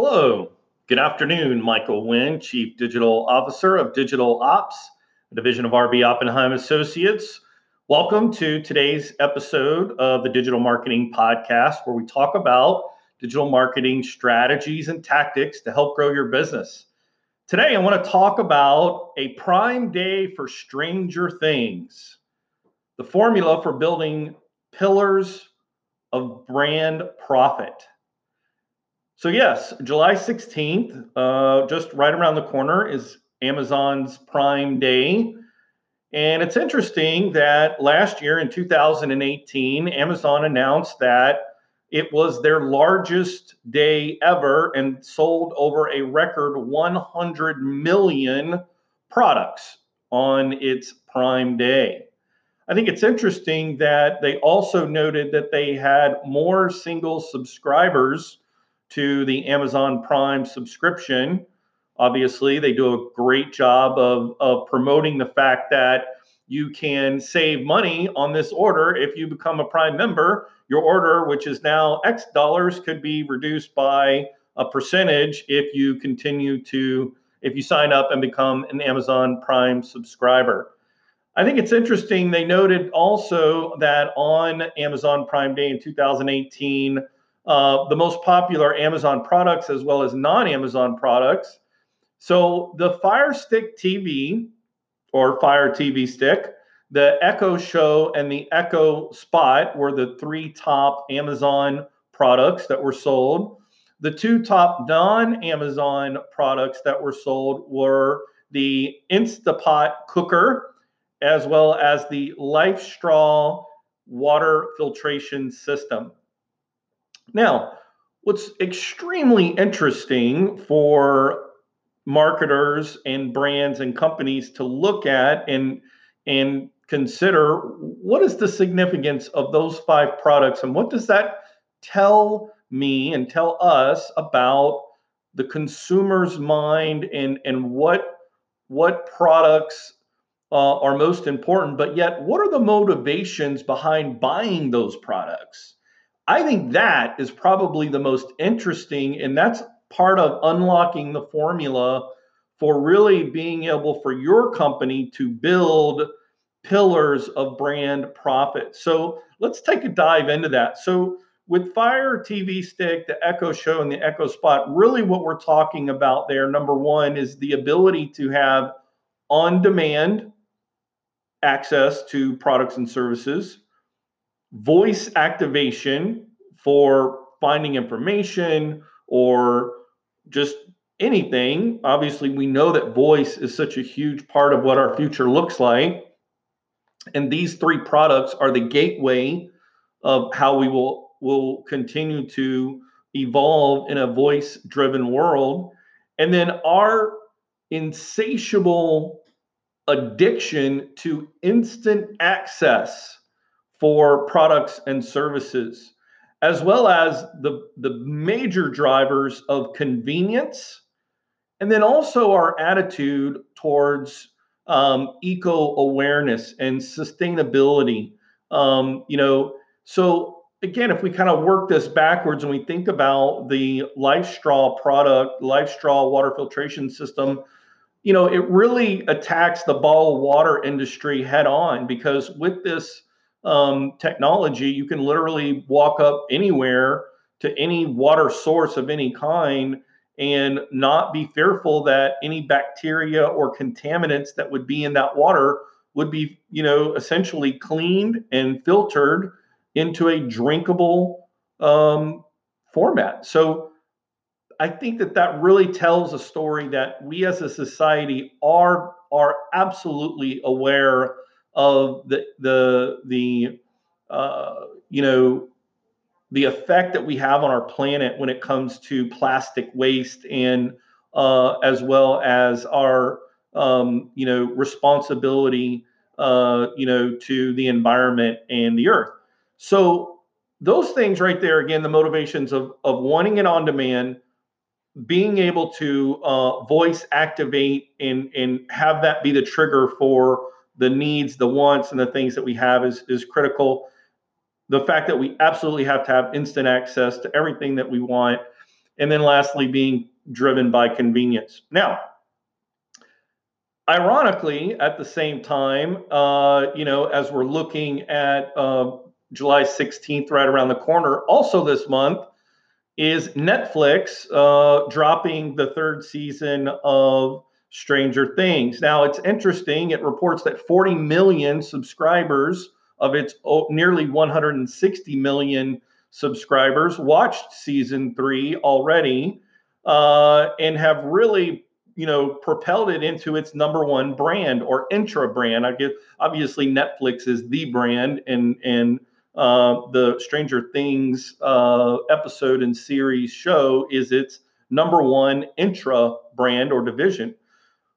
Hello, good afternoon. Michael Wynn, Chief Digital Officer of Digital Ops, a division of RB Oppenheim Associates. Welcome to today's episode of the Digital Marketing Podcast, where we talk about digital marketing strategies and tactics to help grow your business. Today, I want to talk about a prime day for Stranger Things, the formula for building pillars of brand profit. So, yes, July 16th, uh, just right around the corner, is Amazon's Prime Day. And it's interesting that last year in 2018, Amazon announced that it was their largest day ever and sold over a record 100 million products on its Prime Day. I think it's interesting that they also noted that they had more single subscribers to the Amazon Prime subscription. Obviously, they do a great job of, of promoting the fact that you can save money on this order if you become a Prime member your order, which is now X dollars, could be reduced by a percentage if you continue to, if you sign up and become an Amazon Prime subscriber. I think it's interesting. They noted also that on Amazon Prime Day in 2018, uh, the most popular Amazon products as well as non Amazon products. So the Fire Stick TV or Fire TV Stick the Echo Show and the Echo Spot were the three top Amazon products that were sold. The two top non Amazon products that were sold were the Instapot cooker as well as the LifeStraw water filtration system. Now, what's extremely interesting for marketers and brands and companies to look at and and consider what is the significance of those five products and what does that tell me and tell us about the consumer's mind and and what what products uh, are most important but yet what are the motivations behind buying those products i think that is probably the most interesting and that's part of unlocking the formula for really being able for your company to build pillars of brand profit. So let's take a dive into that. So with Fire TV Stick, the Echo Show, and the Echo Spot, really what we're talking about there, number one, is the ability to have on demand access to products and services, voice activation for finding information or just anything. Obviously, we know that voice is such a huge part of what our future looks like. And these three products are the gateway of how we will will continue to evolve in a voice driven world. And then our insatiable addiction to instant access for products and services, as well as the, the major drivers of convenience, and then also our attitude towards um, eco awareness and sustainability. Um, you know, so again, if we kind of work this backwards and we think about the LifeStraw product, LifeStraw water filtration system, you know, it really attacks the bottled water industry head on because with this um, technology, you can literally walk up anywhere to any water source of any kind and not be fearful that any bacteria or contaminants that would be in that water would be, you know, essentially cleaned and filtered into a drinkable um, format. So I think that that really tells a story that we as a society are are absolutely aware of the the the uh, you know the effect that we have on our planet when it comes to plastic waste and uh, as well as our um, you know responsibility uh, you know to the environment and the earth. So those things right there again the motivations of of wanting it on demand being able to uh, voice activate and and have that be the trigger for the needs the wants and the things that we have is is critical the fact that we absolutely have to have instant access to everything that we want and then lastly, being driven by convenience. Now, ironically, at the same time, uh, you know, as we're looking at uh, July 16th, right around the corner, also this month, is Netflix uh, dropping the third season of Stranger Things. Now, it's interesting. It reports that 40 million subscribers of its nearly 160 million subscribers watched season three already uh, and have really you know propelled it into its number one brand or intra brand i guess obviously netflix is the brand and and uh, the stranger things uh, episode and series show is its number one intra brand or division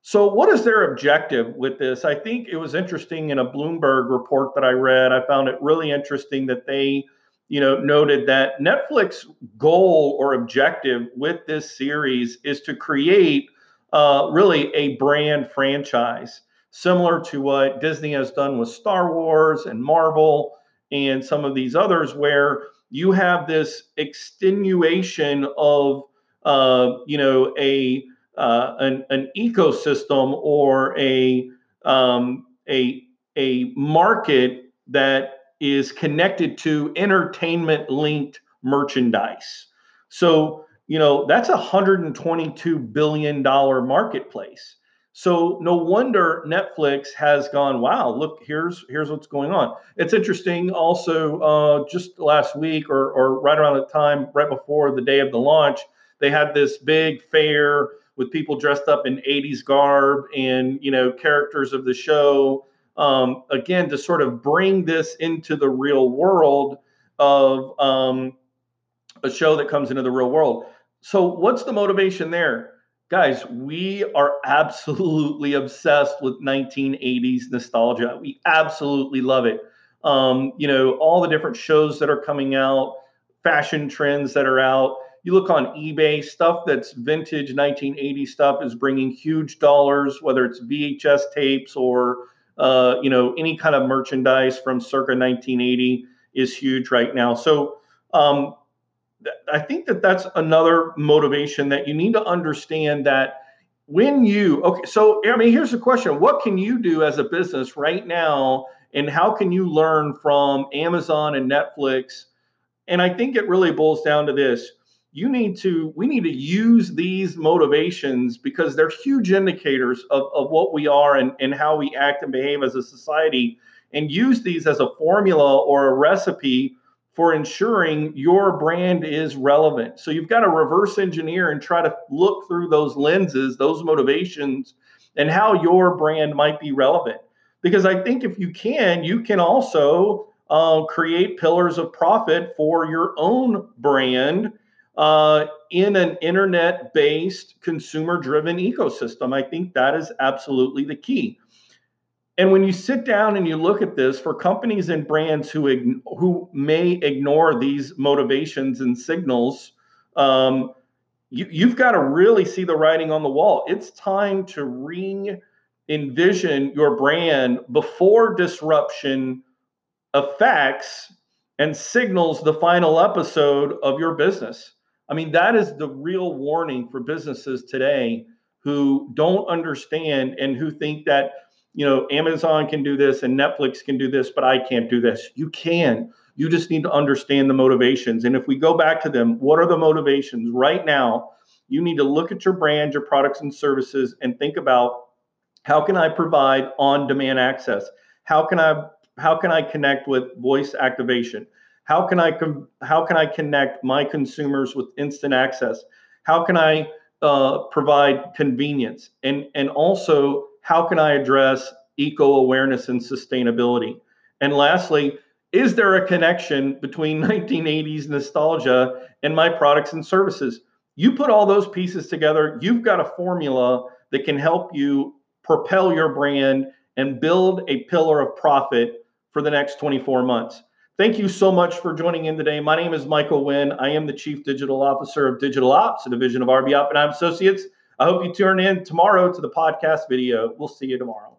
so, what is their objective with this? I think it was interesting in a Bloomberg report that I read. I found it really interesting that they, you know, noted that Netflix goal or objective with this series is to create uh, really a brand franchise, similar to what Disney has done with Star Wars and Marvel and some of these others, where you have this extenuation of, uh, you know, a uh, an, an ecosystem or a um, a a market that is connected to entertainment linked merchandise. So you know that's a 122 billion dollar marketplace. So no wonder Netflix has gone. Wow, look here's here's what's going on. It's interesting. Also, uh, just last week or or right around the time, right before the day of the launch, they had this big fair with people dressed up in 80s garb and you know characters of the show um, again to sort of bring this into the real world of um, a show that comes into the real world. So what's the motivation there? Guys we are absolutely obsessed with 1980s nostalgia. We absolutely love it. Um, you know all the different shows that are coming out fashion trends that are out you look on eBay, stuff that's vintage 1980 stuff is bringing huge dollars, whether it's VHS tapes or uh, you know any kind of merchandise from circa 1980 is huge right now. So um, th- I think that that's another motivation that you need to understand that when you okay so i mean here's the question. What can you do as a business right now and how can you learn from amazon and netflix? And i think it really boils down to this you need to we need to use these motivations because they're huge indicators of, of what we are and, and how we act and behave as a society and use these as a formula or a recipe for ensuring your brand is relevant. So you've got to reverse engineer and try to look through those lenses those motivations and how your brand might be relevant. Because i think if you can you can also uh, create pillars of profit for your own brand uh, in an internet based, consumer driven ecosystem. I think that is absolutely the key. And when you sit down and you look at this for companies and brands who, who may ignore these motivations and signals, um, you, you've got to really see the writing on the wall. It's time to re envision your brand before disruption affects and signals the final episode of your business. I mean, that is the real warning for businesses today who don't understand and who think that, you know, Amazon can do this and Netflix can do this, but I can't do this. You can. You just need to understand the motivations. And if we go back to them, what are the motivations right now? You need to look at your brand, your products and services, and think about how can I provide on-demand access? How can I how can I connect with voice activation? How can I com- how can I connect my consumers with instant access? How can I uh, provide convenience? And and also how can I address eco awareness and sustainability? And lastly, is there a connection between 1980s nostalgia and my products and services? You put all those pieces together, you've got a formula that can help you propel your brand and build a pillar of profit for the next 24 months. Thank you so much for joining in today. My name is Michael Wynn. I am the Chief Digital Officer of Digital Ops, a division of RB Oppenheim Associates. I hope you tune in tomorrow to the podcast video. We'll see you tomorrow.